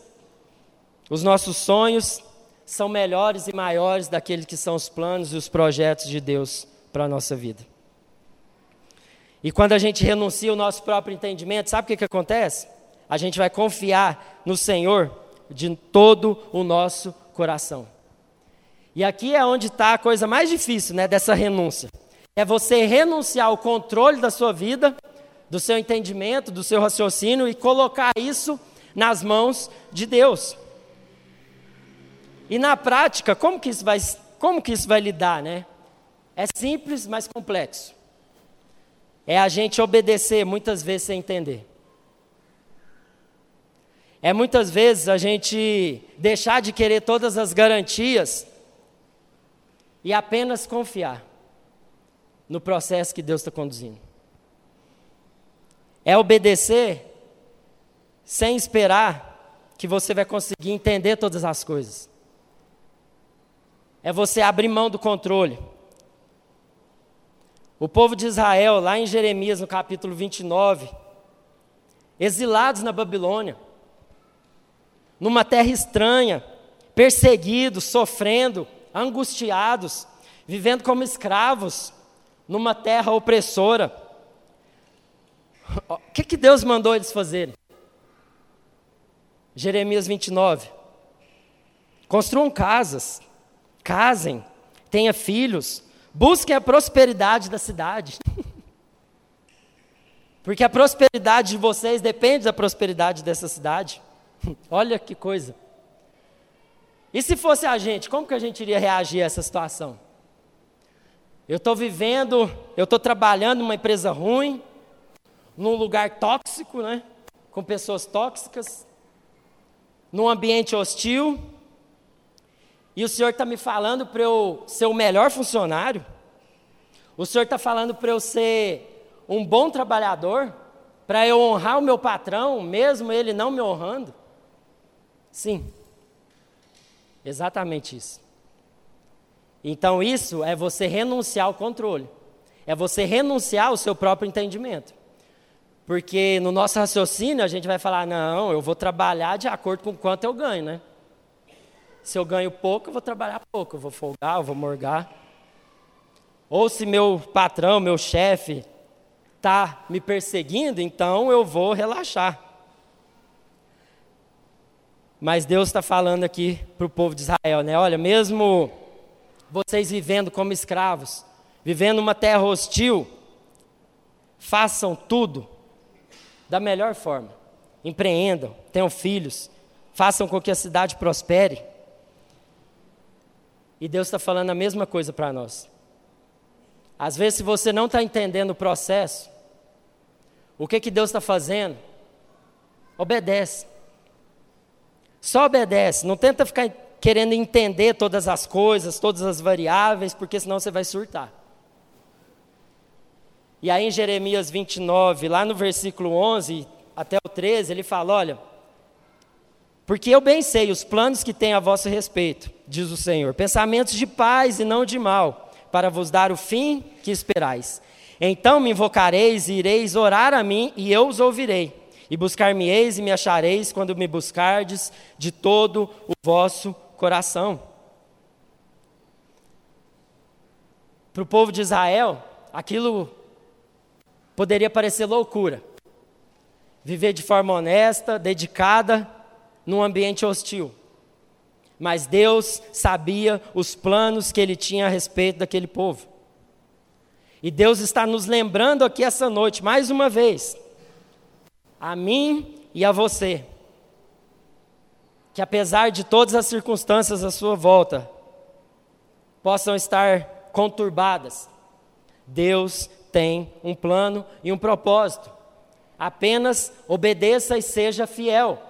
S1: os nossos sonhos são melhores e maiores daqueles que são os planos e os projetos de Deus para a nossa vida. E quando a gente renuncia o nosso próprio entendimento, sabe o que, que acontece? A gente vai confiar no Senhor de todo o nosso coração. E aqui é onde está a coisa mais difícil né, dessa renúncia. É você renunciar ao controle da sua vida, do seu entendimento, do seu raciocínio e colocar isso nas mãos de Deus. E na prática, como que isso vai, como que isso vai lidar, né? É simples, mas complexo. É a gente obedecer muitas vezes sem entender. É muitas vezes a gente deixar de querer todas as garantias e apenas confiar no processo que Deus está conduzindo. É obedecer sem esperar que você vai conseguir entender todas as coisas. É você abrir mão do controle. O povo de Israel, lá em Jeremias, no capítulo 29, exilados na Babilônia, numa terra estranha, perseguidos, sofrendo, angustiados, vivendo como escravos, numa terra opressora. O que, que Deus mandou eles fazerem? Jeremias 29. Construam casas, casem, tenha filhos, busquem a prosperidade da cidade. *laughs* Porque a prosperidade de vocês depende da prosperidade dessa cidade. *laughs* Olha que coisa. E se fosse a gente, como que a gente iria reagir a essa situação? Eu estou vivendo, eu estou trabalhando numa empresa ruim, num lugar tóxico, né? Com pessoas tóxicas, num ambiente hostil, e o Senhor está me falando para eu ser o melhor funcionário, o Senhor está falando para eu ser um bom trabalhador, para eu honrar o meu patrão, mesmo ele não me honrando. Sim, exatamente isso. Então, isso é você renunciar ao controle, é você renunciar ao seu próprio entendimento. Porque no nosso raciocínio a gente vai falar: não, eu vou trabalhar de acordo com quanto eu ganho, né? Se eu ganho pouco, eu vou trabalhar pouco, eu vou folgar, eu vou morgar. Ou se meu patrão, meu chefe, está me perseguindo, então eu vou relaxar. Mas Deus está falando aqui para o povo de Israel, né? Olha, mesmo vocês vivendo como escravos, vivendo uma terra hostil, façam tudo da melhor forma. Empreendam, tenham filhos, façam com que a cidade prospere. E Deus está falando a mesma coisa para nós. Às vezes, se você não está entendendo o processo, o que, que Deus está fazendo? Obedece. Só obedece, não tenta ficar querendo entender todas as coisas, todas as variáveis, porque senão você vai surtar. E aí em Jeremias 29, lá no versículo 11 até o 13, ele fala: Olha, porque eu bem sei os planos que tenho a vosso respeito, diz o Senhor, pensamentos de paz e não de mal, para vos dar o fim que esperais. Então me invocareis e ireis orar a mim, e eu os ouvirei. E buscar-me-eis e me achareis quando me buscardes de todo o vosso coração. Para o povo de Israel, aquilo poderia parecer loucura. Viver de forma honesta, dedicada, num ambiente hostil. Mas Deus sabia os planos que Ele tinha a respeito daquele povo. E Deus está nos lembrando aqui essa noite, mais uma vez, a mim e a você, que apesar de todas as circunstâncias à sua volta possam estar conturbadas, Deus tem um plano e um propósito. Apenas obedeça e seja fiel.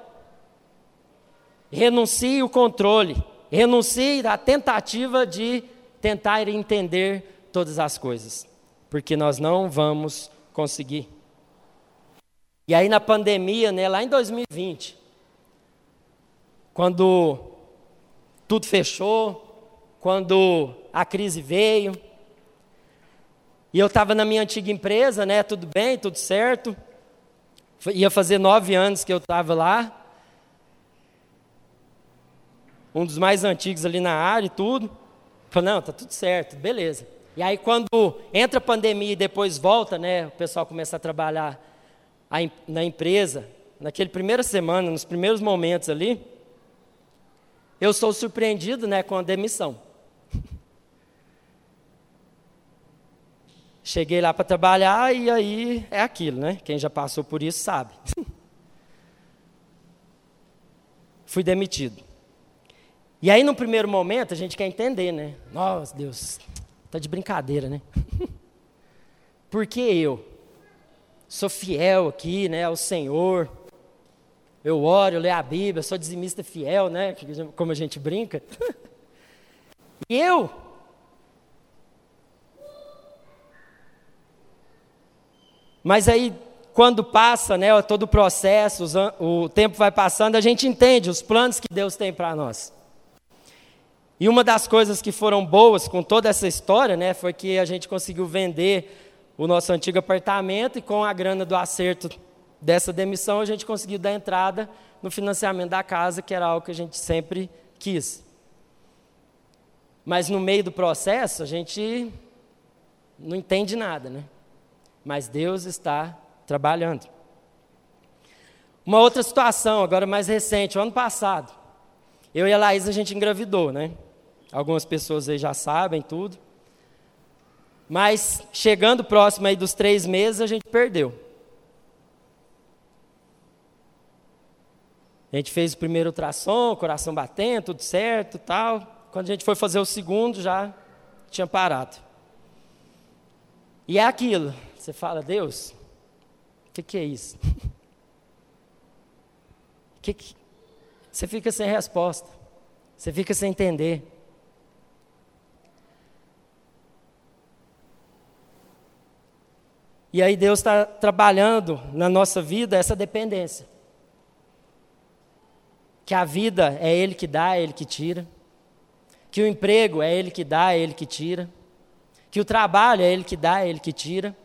S1: Renuncie o controle, renuncie à tentativa de tentar entender todas as coisas, porque nós não vamos conseguir. E aí na pandemia, né, lá em 2020, quando tudo fechou, quando a crise veio, e eu estava na minha antiga empresa, né, tudo bem, tudo certo, ia fazer nove anos que eu estava lá, um dos mais antigos ali na área e tudo. Falei, não, tá tudo certo, beleza. E aí quando entra a pandemia e depois volta, né, o pessoal começa a trabalhar na empresa, naquele primeira semana, nos primeiros momentos ali, eu sou surpreendido né, com a demissão. *laughs* Cheguei lá para trabalhar e aí é aquilo, né? Quem já passou por isso sabe. *laughs* Fui demitido. E aí, no primeiro momento, a gente quer entender, né? Nossa, Deus, tá de brincadeira, né? *laughs* Por que eu? Sou fiel aqui, né, ao Senhor. Eu oro, eu leio a Bíblia, sou dizimista fiel, né? Como a gente brinca. *laughs* e eu? Mas aí, quando passa, né, todo o processo, o tempo vai passando, a gente entende os planos que Deus tem para nós. E uma das coisas que foram boas com toda essa história, né, foi que a gente conseguiu vender o nosso antigo apartamento e com a grana do acerto dessa demissão a gente conseguiu dar entrada no financiamento da casa, que era algo que a gente sempre quis. Mas no meio do processo a gente não entende nada, né? Mas Deus está trabalhando. Uma outra situação, agora mais recente, o ano passado. Eu e a Laís a gente engravidou, né? Algumas pessoas aí já sabem tudo. Mas chegando próximo aí dos três meses, a gente perdeu. A gente fez o primeiro ultrassom, coração batendo, tudo certo, tal. Quando a gente foi fazer o segundo, já tinha parado. E é aquilo. Você fala, Deus, o que, que, é isso? *laughs* que, que Você fica sem resposta. Você fica sem entender. E aí Deus está trabalhando na nossa vida essa dependência. Que a vida é Ele que dá, é Ele que tira. Que o emprego é Ele que dá, é Ele que tira. Que o trabalho é Ele que dá, é Ele que tira.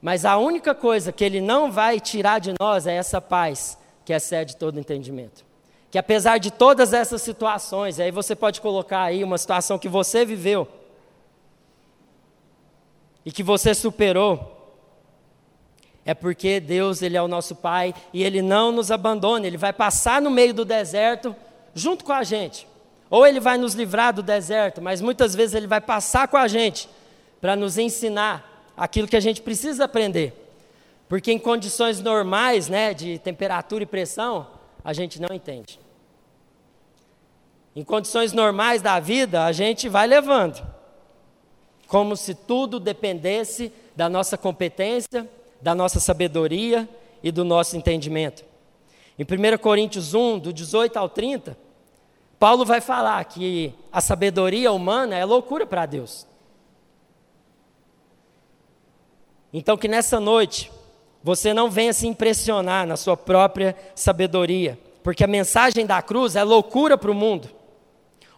S1: Mas a única coisa que Ele não vai tirar de nós é essa paz que excede todo entendimento. Que apesar de todas essas situações, aí você pode colocar aí uma situação que você viveu e que você superou, é porque Deus ele é o nosso Pai e Ele não nos abandona, Ele vai passar no meio do deserto junto com a gente. Ou Ele vai nos livrar do deserto, mas muitas vezes Ele vai passar com a gente para nos ensinar aquilo que a gente precisa aprender. Porque em condições normais, né, de temperatura e pressão, a gente não entende. Em condições normais da vida, a gente vai levando. Como se tudo dependesse da nossa competência, da nossa sabedoria e do nosso entendimento. Em 1 Coríntios 1, do 18 ao 30, Paulo vai falar que a sabedoria humana é loucura para Deus. Então, que nessa noite você não venha se impressionar na sua própria sabedoria, porque a mensagem da cruz é loucura para o mundo.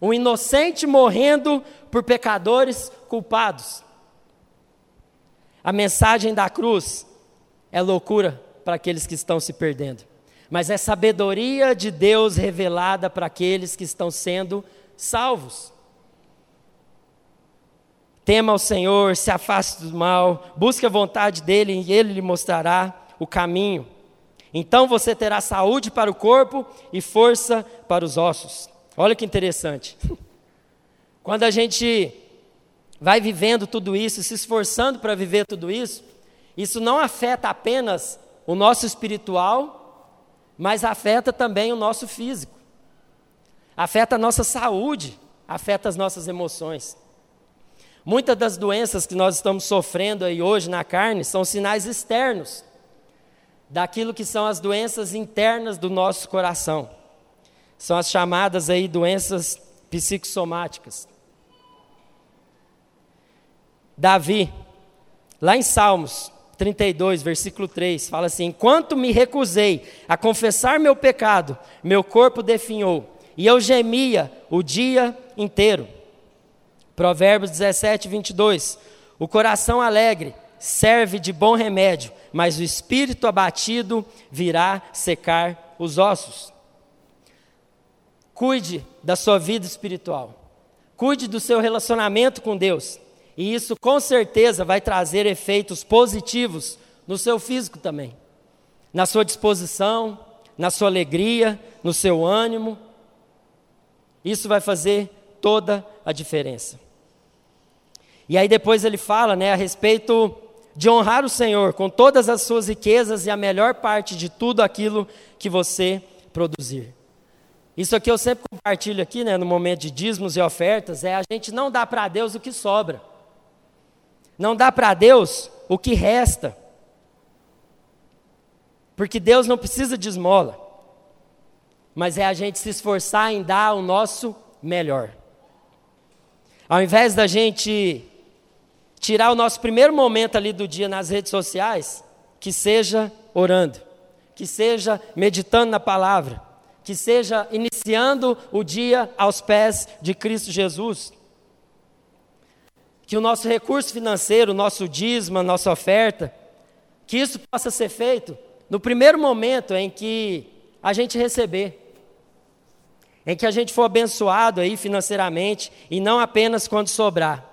S1: Um inocente morrendo por pecadores culpados. A mensagem da cruz é loucura para aqueles que estão se perdendo, mas é sabedoria de Deus revelada para aqueles que estão sendo salvos. Tema ao Senhor, se afaste do mal, busque a vontade dEle e Ele lhe mostrará o caminho. Então você terá saúde para o corpo e força para os ossos. Olha que interessante. Quando a gente vai vivendo tudo isso, se esforçando para viver tudo isso, isso não afeta apenas o nosso espiritual, mas afeta também o nosso físico. Afeta a nossa saúde, afeta as nossas emoções. Muitas das doenças que nós estamos sofrendo aí hoje na carne são sinais externos daquilo que são as doenças internas do nosso coração. São as chamadas aí doenças psicossomáticas. Davi, lá em Salmos, 32, versículo 3, fala assim: Enquanto me recusei a confessar meu pecado, meu corpo definhou, e eu gemia o dia inteiro. Provérbios 17, 22. O coração alegre serve de bom remédio, mas o espírito abatido virá secar os ossos. Cuide da sua vida espiritual. Cuide do seu relacionamento com Deus. E isso com certeza vai trazer efeitos positivos no seu físico também, na sua disposição, na sua alegria, no seu ânimo. Isso vai fazer toda a diferença. E aí depois ele fala, né, a respeito de honrar o Senhor com todas as suas riquezas e a melhor parte de tudo aquilo que você produzir. Isso aqui eu sempre compartilho aqui, né, no momento de dízimos e ofertas, é a gente não dá para Deus o que sobra. Não dá para Deus o que resta. Porque Deus não precisa de esmola. Mas é a gente se esforçar em dar o nosso melhor. Ao invés da gente tirar o nosso primeiro momento ali do dia nas redes sociais, que seja orando, que seja meditando na palavra, que seja iniciando o dia aos pés de Cristo Jesus. Que o nosso recurso financeiro, o nosso dízimo, a nossa oferta, que isso possa ser feito no primeiro momento em que a gente receber em que a gente for abençoado aí financeiramente e não apenas quando sobrar,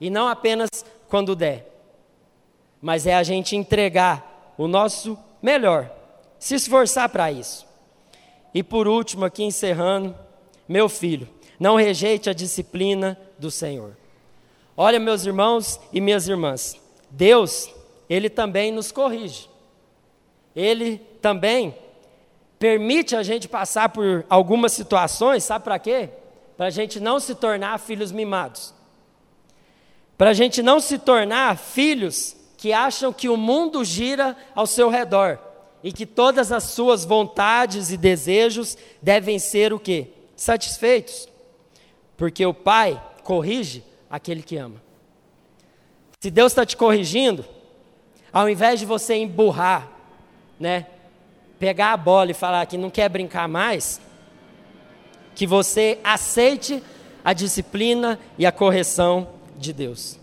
S1: e não apenas quando der, mas é a gente entregar o nosso melhor, se esforçar para isso. E por último, aqui encerrando, meu filho, não rejeite a disciplina do Senhor. Olha, meus irmãos e minhas irmãs, Deus, Ele também nos corrige. Ele também permite a gente passar por algumas situações, sabe para quê? Para a gente não se tornar filhos mimados. Para a gente não se tornar filhos que acham que o mundo gira ao seu redor e que todas as suas vontades e desejos devem ser o quê? Satisfeitos. Porque o pai corrige aquele que ama. Se Deus está te corrigindo, ao invés de você emburrar, né? pegar a bola e falar que não quer brincar mais, que você aceite a disciplina e a correção de Deus.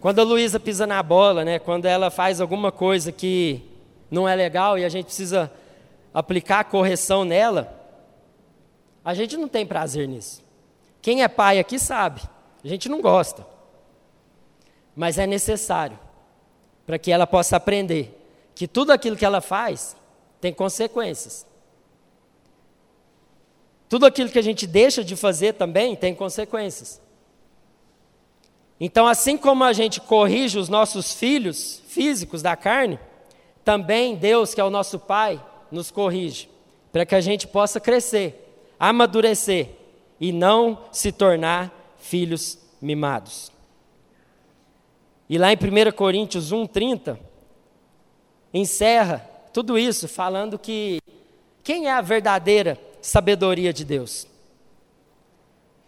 S1: Quando a Luísa pisa na bola, né, quando ela faz alguma coisa que não é legal e a gente precisa aplicar a correção nela, a gente não tem prazer nisso. Quem é pai aqui sabe, a gente não gosta. Mas é necessário para que ela possa aprender que tudo aquilo que ela faz tem consequências. Tudo aquilo que a gente deixa de fazer também tem consequências. Então, assim como a gente corrige os nossos filhos físicos da carne, também Deus, que é o nosso Pai, nos corrige, para que a gente possa crescer, amadurecer e não se tornar filhos mimados. E lá em 1 Coríntios 1,30, encerra tudo isso falando que quem é a verdadeira sabedoria de Deus?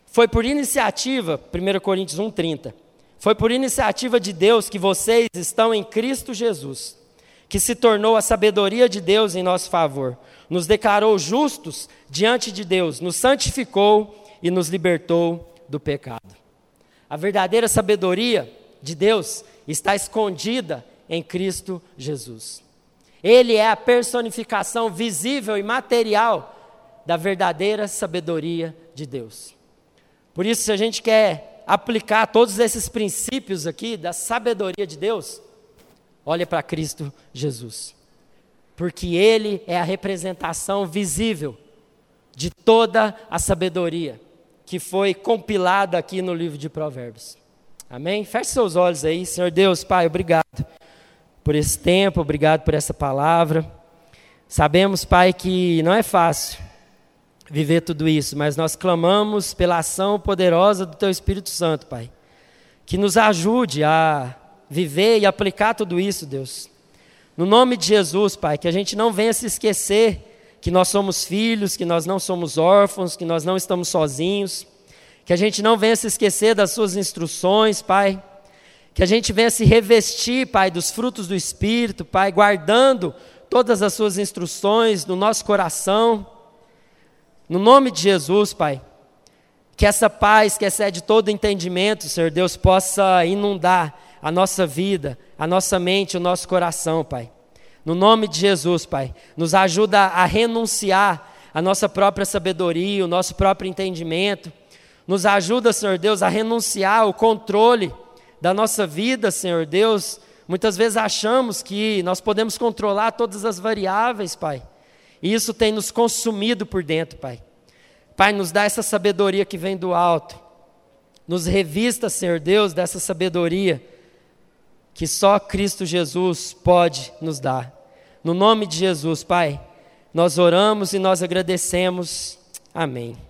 S1: Foi por iniciativa, 1 Coríntios 1,30, foi por iniciativa de Deus que vocês estão em Cristo Jesus, que se tornou a sabedoria de Deus em nosso favor, nos declarou justos diante de Deus, nos santificou e nos libertou do pecado. A verdadeira sabedoria de Deus está escondida em Cristo Jesus. Ele é a personificação visível e material da verdadeira sabedoria de Deus. Por isso, se a gente quer aplicar todos esses princípios aqui da sabedoria de Deus, olha para Cristo Jesus. Porque Ele é a representação visível de toda a sabedoria que foi compilada aqui no livro de Provérbios. Amém? Feche seus olhos aí, Senhor Deus, Pai, obrigado por esse tempo, obrigado por essa palavra. Sabemos, Pai, que não é fácil viver tudo isso, mas nós clamamos pela ação poderosa do Teu Espírito Santo, Pai, que nos ajude a viver e aplicar tudo isso, Deus. No nome de Jesus, Pai, que a gente não venha se esquecer que nós somos filhos, que nós não somos órfãos, que nós não estamos sozinhos, que a gente não venha se esquecer das Suas instruções, Pai que a gente venha se revestir, Pai, dos frutos do Espírito, Pai, guardando todas as Suas instruções no nosso coração. No nome de Jesus, Pai. Que essa paz que excede todo entendimento, Senhor Deus, possa inundar a nossa vida, a nossa mente, o nosso coração, Pai. No nome de Jesus, Pai. Nos ajuda a renunciar a nossa própria sabedoria, o nosso próprio entendimento. Nos ajuda, Senhor Deus, a renunciar ao controle da nossa vida, Senhor Deus, muitas vezes achamos que nós podemos controlar todas as variáveis, Pai. E isso tem nos consumido por dentro, Pai. Pai, nos dá essa sabedoria que vem do alto. Nos revista, Senhor Deus, dessa sabedoria que só Cristo Jesus pode nos dar. No nome de Jesus, Pai, Nós oramos e nós agradecemos. Amém.